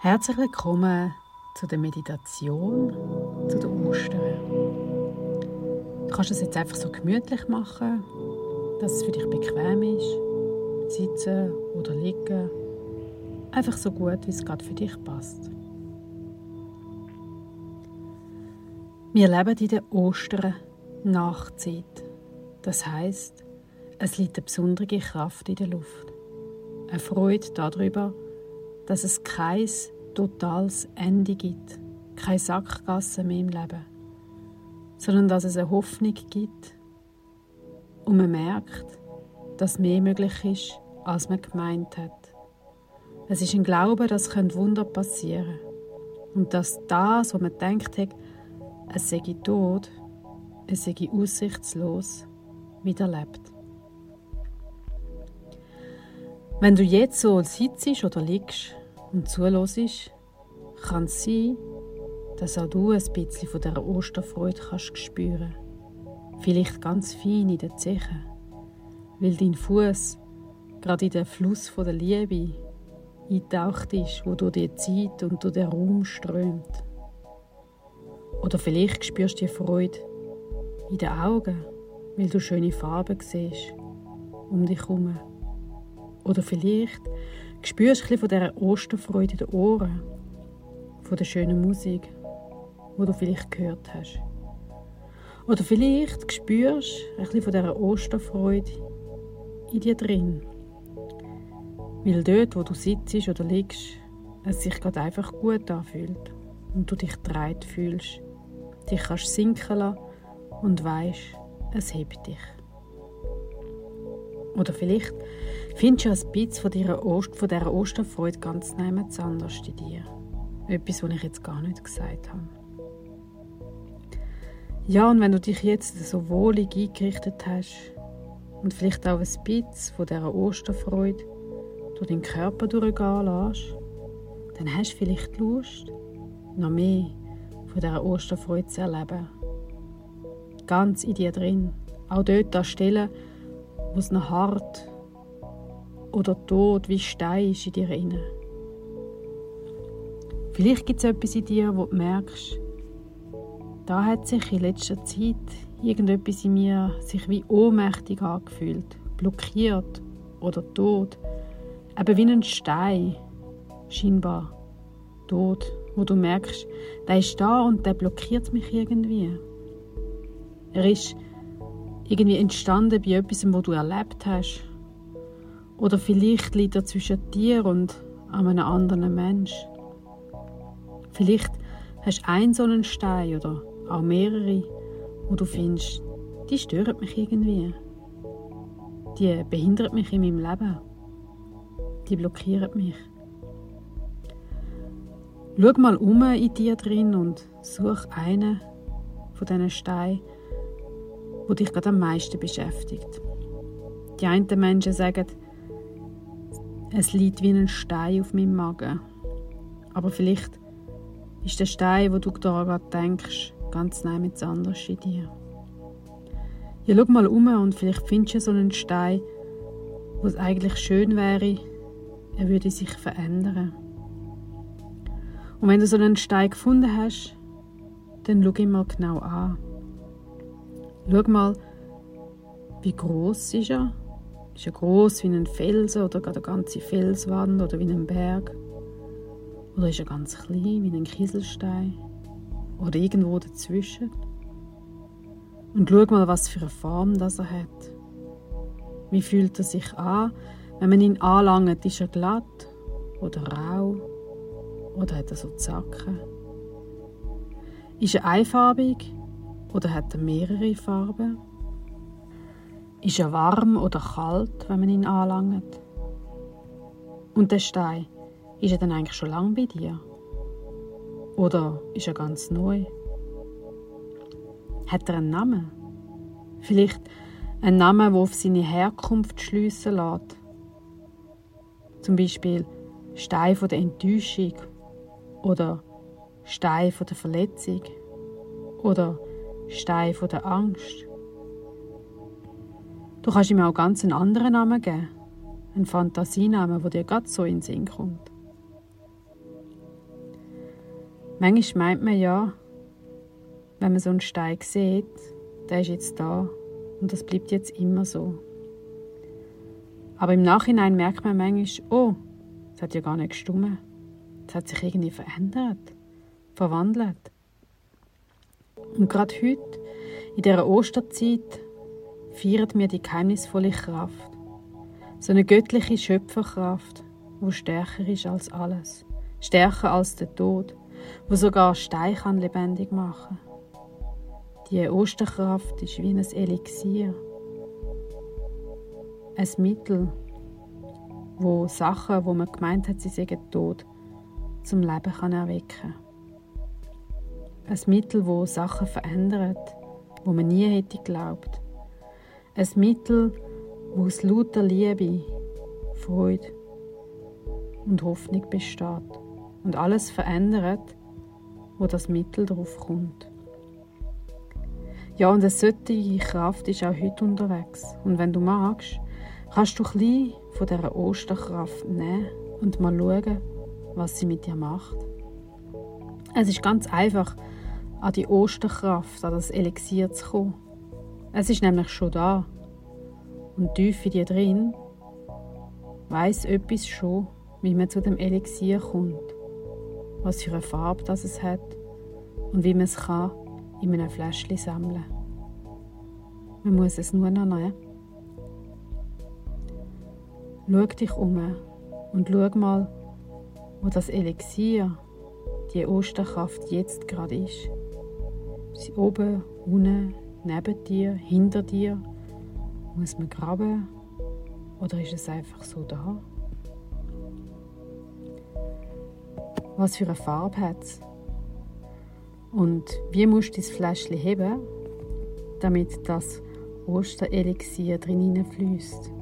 Herzlich willkommen zu der Meditation zu den Ostern. Du kannst es jetzt einfach so gemütlich machen, dass es für dich bequem ist. Sitzen oder liegen. Einfach so gut, wie es gerade für dich passt. Wir leben in der Ostern Nachzeit. Das heißt, es liegt eine besondere Kraft in der Luft. Eine Freude darüber, dass es kein totales Ende gibt, keine Sackgasse mehr im Leben, sondern dass es eine Hoffnung gibt und man merkt, dass mehr möglich ist, als man gemeint hat. Es ist ein Glaube, dass Wunder passieren können und dass das, was man denkt hat, es sei tot, es sei aussichtslos, wieder lebt. Wenn du jetzt so sitzt oder liegst und zuhörst, kann es sein, dass auch du ein bisschen von dieser Osterfreude kannst spüren Vielleicht ganz fein in den Zehen, weil dein Fuß gerade in den Fluss der Liebe eintaucht ist, wo durch die Zeit und durch den Raum strömt. Oder vielleicht spürst du die Freude in den Augen, weil du schöne Farben siehst um dich herum. Oder vielleicht spürst ein von dieser Osterfreude in den Ohren, von der schönen Musik, die du vielleicht gehört hast. Oder vielleicht spürst du ein bisschen von dieser Osterfreude in dir drin. Weil dort, wo du sitzt oder liegst, es sich gerade einfach gut anfühlt und du dich dreit fühlst, dich kannst sinken lassen und weißt, es hebt dich. Oder vielleicht findest du ein bisschen von dieser, Osterfreude ganz nehmend anders in dir. Etwas, was ich jetzt gar nicht gesagt habe. Ja, und wenn du dich jetzt so wohlig eingerichtet hast und vielleicht auch ein bisschen von dieser Osterfreude durch deinen Körper durchgehen lässt, dann hast du vielleicht Lust, noch mehr von dieser Osterfreude zu erleben. Ganz in dir drin. Auch dort an Stellen, wo es noch hart oder tot wie Stein ist in dir inne. Vielleicht gibt es etwas in dir, wo du merkst, da hat sich in letzter Zeit irgendetwas in mir sich wie ohnmächtig angefühlt, blockiert oder tot. Eben wie ein Stein, scheinbar tot, wo du merkst, der ist da und der blockiert mich irgendwie. Er ist irgendwie entstanden bei etwas, was du erlebt hast. Oder vielleicht liegt er zwischen dir und einem anderen Mensch. Vielleicht hast du einen so einen Stein oder auch mehrere, wo du findest, die stören mich irgendwie. Die behindern mich in meinem Leben. Die blockieren mich. Schau mal um in dir drin und such einen von diesen Steinen, wo dich gerade am meisten beschäftigt. Die einen Menschen sagen, es liegt wie ein Stein auf meinem Magen. Aber vielleicht ist der Stein, wo du gerade denkst, ganz nah mit anders in dir. Ja, schau mal um und vielleicht findest du so einen Stein, wo es eigentlich schön wäre, er würde sich verändern. Und wenn du so einen Stein gefunden hast, dann schau ihn mal genau an. Schau mal, wie groß ist er? Ist er groß wie ein Felsen oder eine ganze Felswand oder wie ein Berg? Oder ist er ganz klein wie ein Kieselstein? Oder irgendwo dazwischen? Und schau mal, was für eine Form das er hat. Wie fühlt er sich an? Wenn man ihn anlangt, ist er glatt oder rau? Oder hat er so Zacken? Ist er einfarbig oder hat er mehrere Farben? Ist er warm oder kalt, wenn man ihn anlangt? Und der Stein, ist er dann eigentlich schon lange bei dir? Oder ist er ganz neu? Hat er einen Namen? Vielleicht einen Namen, der auf seine Herkunft schliessen lässt. Zum Beispiel Stein von der Enttäuschung oder Stein von der Verletzung oder Stein von der Angst. Du kannst ihm auch ganz einen anderen Namen geben. Einen Fantasienamen, der dir gerade so in den Sinn kommt. Manchmal meint man ja, wenn man so einen Stein sieht, der ist jetzt da und das bleibt jetzt immer so. Aber im Nachhinein merkt man manchmal, oh, es hat ja gar nicht gestummen. Es hat sich irgendwie verändert, verwandelt. Und gerade heute, in dieser Osterzeit, feiern wir die geheimnisvolle Kraft. So eine göttliche Schöpferkraft, wo stärker ist als alles. Stärker als der Tod, wo sogar Stein kann lebendig machen Die Osterkraft ist wie ein Elixier. Ein Mittel, wo Sachen, wo man gemeint hat, sie seien tot, zum Leben kann erwecken. Ein Mittel, wo Sachen verändert, wo man nie hätte geglaubt. Ein Mittel, wo aus lauter Liebe, Freude und Hoffnung besteht und alles verändert, wo das Mittel drauf kommt. Ja, und eine solche Kraft ist auch heute unterwegs. Und wenn du magst, kannst du ein von dieser Osterkraft nehmen und mal schauen, was sie mit dir macht. Es ist ganz einfach, an die Osterkraft, an das Elixier zu kommen. Es ist nämlich schon da. Und tief in dir drin weiß etwas schon, wie man zu dem Elixier kommt, was für eine Farbe das es hat und wie man es kann in einem Fläschchen sammeln. Man muss es nur noch nehmen. Schau dich um und schau mal, wo das Elixier, die Osterkraft jetzt gerade ist. Oben, unten, neben dir, hinter dir? Muss man graben? Oder ist es einfach so da? Was für eine Farbe hat es? Und wie musst du das Fläschchen heben, damit das Osterelixier drin fließt?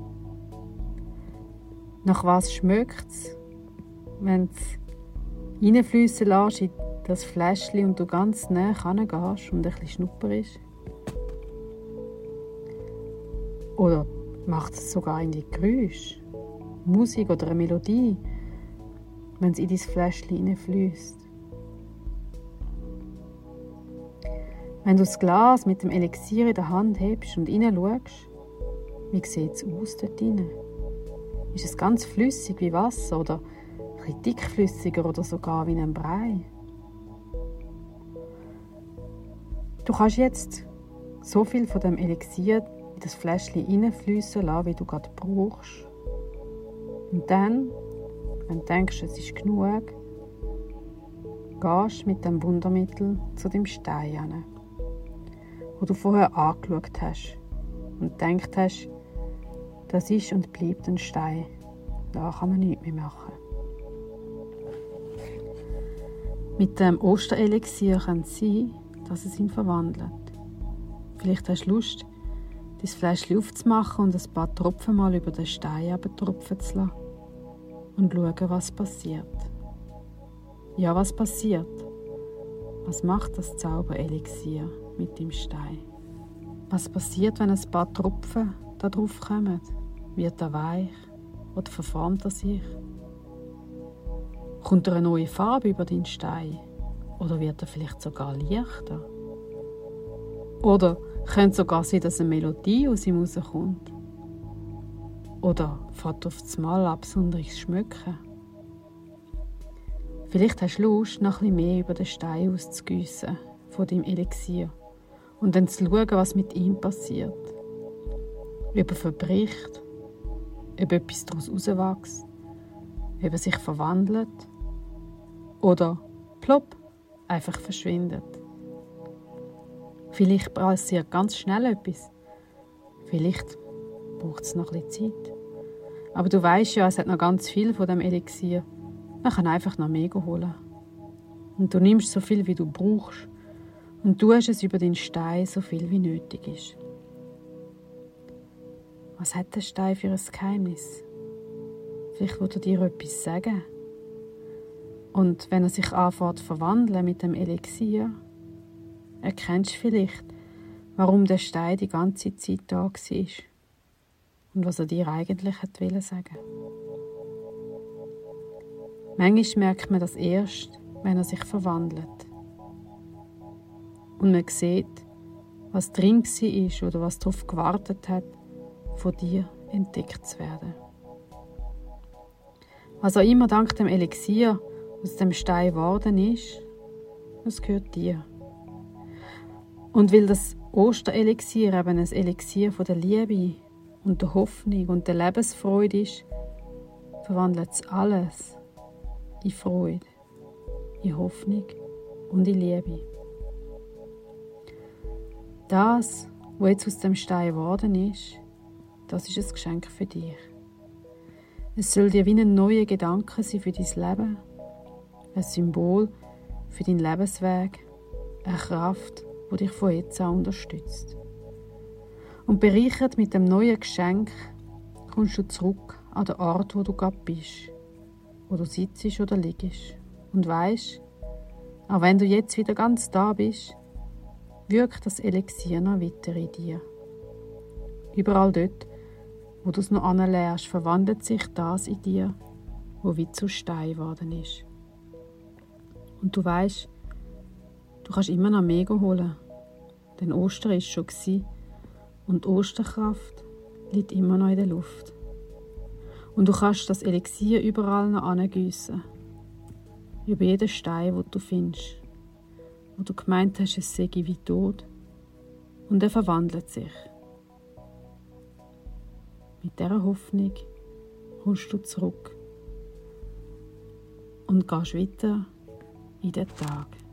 Nach was schmeckt es, wenn du reinfließen in das Fläschchen und du ganz nah gehst und ein bisschen schnupperisch? Oder macht es sogar in die Geräusche, Musik oder eine Melodie, wenn es in dein Fläschchen hineinfließt? Wenn du das Glas mit dem Elixier in der Hand hebst und hineinschaust, wie sieht es aus dort drin? Ist es ganz flüssig wie Wasser oder ein dickflüssiger oder sogar wie ein Brei? Du kannst jetzt so viel von dem Elixier in das Fläschchen hineinfließen lassen, wie du gerade brauchst. Und dann, wenn du denkst, es ist genug, gehst mit dem Wundermittel zu dem Stein hin, wo du vorher angeschaut hast und gedacht hast, das ist und bleibt ein Stein. Da kann man nichts mehr machen. Mit dem Osterelixier kann es sein, dass es ihn verwandelt. Vielleicht hast du Lust, dein Fläschchen aufzumachen und ein paar Tropfen mal über den Stein tropfen zu lassen und schauen, was passiert. Ja, was passiert? Was macht das Zauberelixier mit dem Stein? Was passiert, wenn ein paar Tropfen da drauf kommen? Wird er weich oder verformt er sich? Kommt er eine neue Farbe über den Stein? Oder wird er vielleicht sogar leichter? Oder könnte sogar sein, dass eine Melodie aus ihm rauskommt? Oder fährt auf das Mal ab besonderes Schmücken? Vielleicht hast du Lust, noch ein mehr über den Stein auszugießen von dem Elixier und dann zu schauen, was mit ihm passiert. Ob er verbricht, ob etwas daraus herauswächst, ob er sich verwandelt oder plopp, einfach verschwindet. Vielleicht passiert ganz schnell etwas. Vielleicht braucht es noch ein bisschen Zeit. Aber du weißt ja, es hat noch ganz viel von dem Elixier. Man kann einfach noch mehr holen. Und du nimmst so viel, wie du brauchst. Und tust es über den Stein so viel, wie nötig ist. Was hat der Stein für ein Geheimnis? Vielleicht will er dir etwas sagen. Und wenn er sich anfängt verwandeln mit dem Elixier, erkennst du vielleicht, warum der Stein die ganze Zeit da war und was er dir eigentlich hat sagen Manchmal merkt man das erst, wenn er sich verwandelt. Und man sieht, was drin war oder was darauf gewartet hat, von dir entdeckt zu werden. Was auch immer dank dem Elixier aus dem Stein geworden ist, das gehört dir. Und weil das Osterelixier eben ein Elixier von der Liebe und der Hoffnung und der Lebensfreude ist, verwandelt es alles in Freude, in Hoffnung und in Liebe. Das, was jetzt aus dem Stein geworden ist, das ist ein Geschenk für dich. Es soll dir wie ein neuer Gedanke sein für dein Leben, ein Symbol für deinen Lebensweg, eine Kraft, die dich von jetzt an unterstützt. Und bereichert mit dem neuen Geschenk kommst du zurück an den Ort, wo du gerade bist, wo du sitzt oder liegst und weißt, auch wenn du jetzt wieder ganz da bist, wirkt das Elixier noch weiter in dir. Überall dort, wo du es noch anlernst, verwandelt sich das in dir, wo wie zu Stein geworden ist. Und du weißt, du kannst immer noch mehr holen, denn Ostern ist schon gewesen, und die Osterkraft liegt immer noch in der Luft. Und du kannst das Elixier überall noch angießen, über jeden Stein, wo du findest, wo du gemeint hast, es sei wie tot, und er verwandelt sich. Mit dieser Hoffnung kommst du zurück. Und gehst weiter in den Tag.